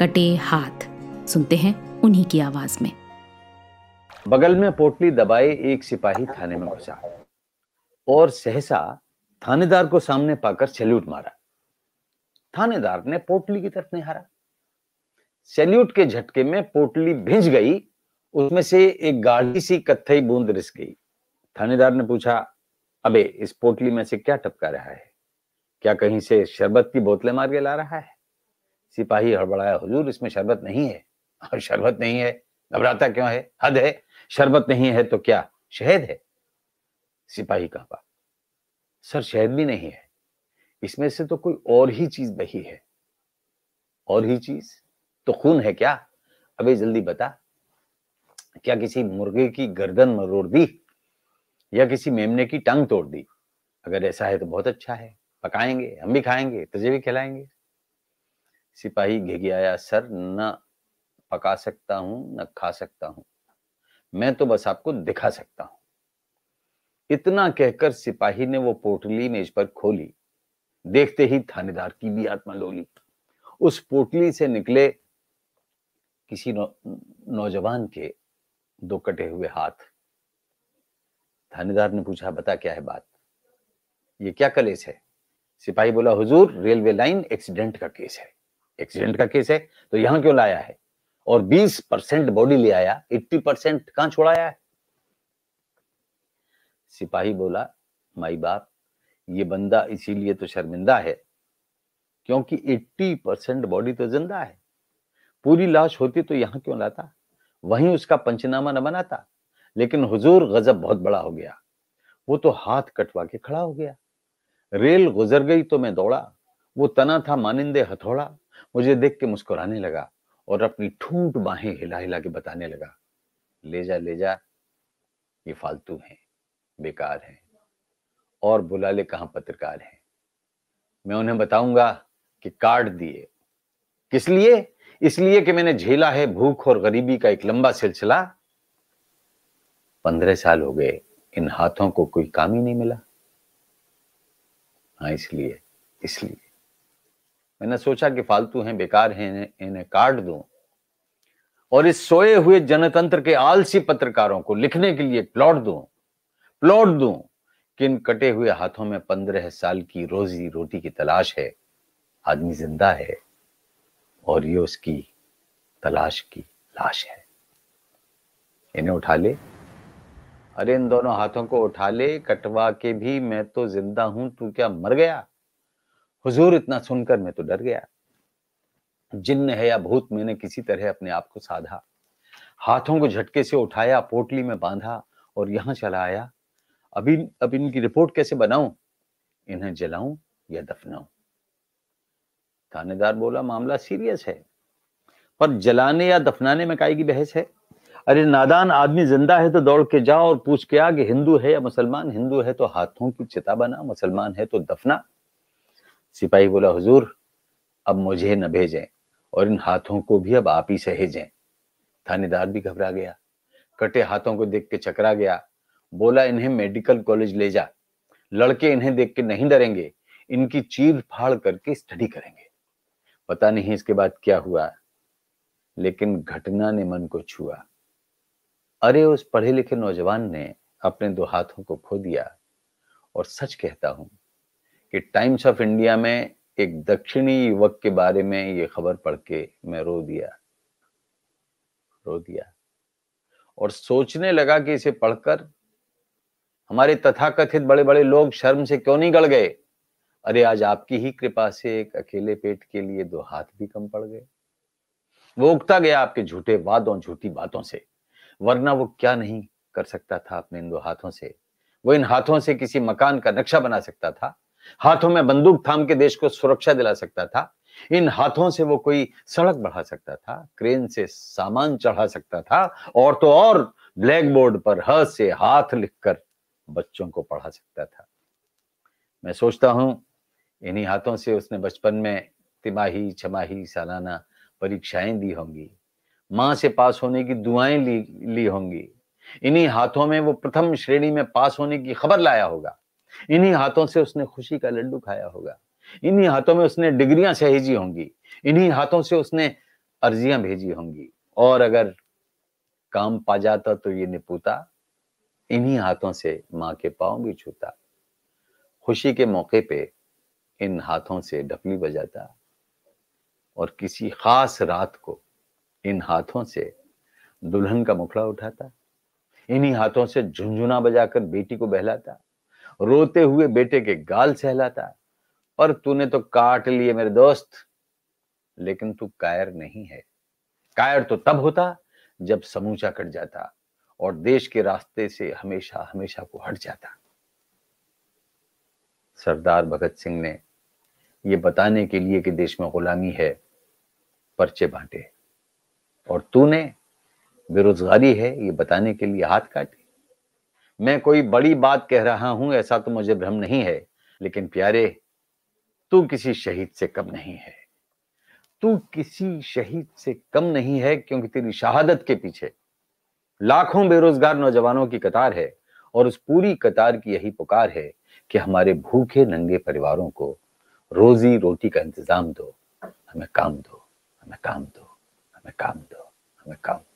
कटे हाथ। सुनते हैं उन्हीं की आवाज़ में। बगल में पोटली दबाए एक सिपाही थाने में घुसा। और सहसा थानेदार को सामने पाकर सैल्यूट मारा। थानेदार ने पोटली की तरफ़ निहारा। सैल्यूट के झटके में पोटली भिंज गई। उसमें से एक गाढ़ी सी कत्थई बूंद रिस गई। थानेदार ने पूछा, अबे, इस पोटली में से क्या टपका रहा है? क्या कहीं से शरबत की बोतलें मार के ला रहा है? सिपाही हड़बड़ाया, हुजूर, इसमें शरबत नहीं है। और शरबत नहीं है? घबराता क्यों है? हद है। शरबत नहीं है तो क्या? शहद है? सिपाही कहा सर, शहद भी नहीं है। इसमें से तो कोई और ही चीज़ बही है। और ही चीज़? तो खून है क्या? अबे, जल्दी बता। क्या किसी मुर्गे की गर्दन मरोड़ दी? या किसी मेमने की टांग तोड़ दी? अगर ऐसा है तो बहुत अच्छा है। पकाएँगे, हम भी खाएँगे तुझे भी खिलाएँगे। सिपाही घिघियाया सर न पका सकता हूँ न खा सकता हूँ। मैं तो बस आपको दिखा सकता हूँ। इतना कहकर सिपाही ने वो पोटली मेज पर खोली। देखते ही थानेदार की भी आत्मा लोली। उस पोटली से निकले किसी नौ, नौजवान के दो कटे हुए हाथ। थानेदार ने पूछा बता क्या है बात? ये क्या कलेस है? सिपाही बोला हुजूर रेलवे लाइन एक्सीडेंट का केस है। एक्सीडेंट का केस है तो यहाँ क्यों लाया है? और 20 परसेंट बॉडी ले आया 80 परसेंट कहाँ छोड़ाया है? सिपाही बोला, माई बाप, ये बंदा इसीलिए तो शर्मिंदा है, क्योंकि 80 परसेंट बॉडी तो ज़िंदा है। पूरी लाश होती तो यहाँ क्यों लाता? वहीं उसका पंचनामा न बनाता। लेकिन हुजूर गजब बहुत बड़ा हो गया। वो तो हाथ कटवा के खड़ा हो गया। रेल गुजर गई तो मैं दौड़ा। वो तना था मानिंदे हथौड़ा। मुझे देख के मुस्कुराने लगा और अपनी ठूंठ बाहें हिला हिला के बताने लगा, ले जा ले जा, ये फालतू हैं, बेकार हैं और बुला ले कहाँ पत्रकार हैं। मैं उन्हें बताऊँगा कि काट दिए। किस लिए? इसलिए कि मैंने झेला है भूख और गरीबी का एक लंबा सिलसिला। पंद्रह साल हो गए, इन हाथों को कोई काम ही नहीं मिला। हाँ इसलिए इसलिए। मैंने सोचा कि फालतू हैं बेकार हैं इन्हें, काट दूँ। और इस सोए हुए जनतंत्र के आलसी पत्रकारों को लिखने के लिए प्लॉट दूँ। प्लॉट दूँ कि इन कटे हुए हाथों में पंद्रह साल की रोजी रोटी की तलाश है आदमी ज़िंदा है और ये उसकी तलाश की लाश है। इन्हें उठा ले। अरे इन दोनों हाथों को उठा ले कटवा के भी मैं तो ज़िंदा हूँ तू क्या मर गया? हुजूर इतना सुनकर मैं तो डर गया। जिन्न है या भूत, मैंने किसी तरह अपने आप को साधा। हाथों को झटके से उठाया, पोटली में बांधा और यहाँ चला आया। अभी, अब इनकी रिपोर्ट कैसे बनाऊँ? इन्हें जलाऊं या दफनाऊं? थानेदार बोला, मामला सीरियस है, पर जलाने या दफनाने में काई की बहस है? अरे, नादान आदमी ज़िंदा है तो दौड़ के जाओ और पूछ के आ कि हिंदू है या मुसलमान? हिंदू है तो हाथों की चिता बना, मुसलमान है तो दफना। सिपाही बोला, हुजूर, अब मुझे न भेजें और इन हाथों को भी अब आप ही सहेजें थानेदार भी घबरा गया, कटे हाथों को देख के चकरा गया, बोला, इन्हें मेडिकल कॉलेज ले जा। लड़के इन्हें देख के नहीं डरेंगे, इनकी चीर फाड़ करके स्टडी करेंगे। पता नहीं इसके बाद क्या हुआ, लेकिन घटना ने मन को छुआ। अरे, उस पढ़े लिखे नौजवान ने अपने दो हाथों को खो दिया और सच कहता हूँ कि टाइम्स ऑफ़ इंडिया में एक दक्षिणी युवक के बारे में ये खबर पढ़ के मैं रो दिया रो दिया। और सोचने लगा कि इसे पढ़कर हमारे तथाकथित बड़े बड़े लोग शर्म से क्यों नहीं गड़ गए? अरे, आज आपकी ही कृपा से एक अकेले पेट के लिए दो हाथ भी कम पड़ गए। वो उगता गया आपके झूठे वादों, झूठी बातों से। वरना वो क्या नहीं कर सकता था अपने इन दो हाथों से? वो इन हाथों से किसी मकान का नक्शा बना सकता था? हाथों में बंदूक थाम के देश को सुरक्षा दिला सकता था। इन हाथों से वो कोई सड़क बढ़ा सकता था, क्रेन से सामान चढ़ा सकता था, और तो और ब्लैक बोर्ड पर ह से हाथ लिखकर बच्चों को पढ़ा सकता था। मैं सोचता हूँ, इन्हीं हाथों से उसने बचपन में तिमाही, छमाही, सालाना परीक्षाएँ दी होंगी। माँ से पास होने की दुआएँ ली ली होंगी। इन्हीं हाथों में वो प्रथम श्रेणी में पास होने की खबर लाया होगा। इन्हीं हाथों से उसने खुशी का लड्डू खाया होगा। इन्हीं हाथों में उसने डिग्रियाँ सहेजी होंगी। इन्हीं हाथों से उसने अर्जियाँ भेजी होंगी। और अगर काम पा जाता तो ये निपुता, इन्हीं हाथों से माँ के पाँव भी छूता। खुशी के मौके पे इन हाथों से डफली बजाता और किसी खास रात को इन हाथों से दुल्हन का मुखड़ा उठाता। इन्हीं हाथों से झुंझुना बजाकर बेटी को बहलाता। रोते हुए बेटे के गाल सहलाता। और तूने तो काट लिए मेरे दोस्त। लेकिन तू कायर नहीं है। कायर तो तब होता जब समूचा कट जाता और देश के रास्ते से हमेशा हमेशा को हट जाता। सरदार भगत सिंह ने ये बताने के लिए कि देश में गुलामी है, पर्चे बांटे। और तूने बेरोजगारी है ये बताने के लिए हाथ काटे। मैं कोई बड़ी बात कह रहा हूँ, ऐसा तो मुझे भ्रम नहीं है। लेकिन प्यारे, तू किसी शहीद से कम नहीं है। तू किसी शहीद से कम नहीं है क्योंकि तेरी शहादत के पीछे लाखों बेरोजगार नौजवानों की कतार है और उस पूरी कतार की यही पुकार है कि हमारे भूखे नंगे परिवारों को रोजी रोटी का इंतज़ाम दो। हमें काम दो, हमें काम दो, हमें काम दो, हमें काम दो।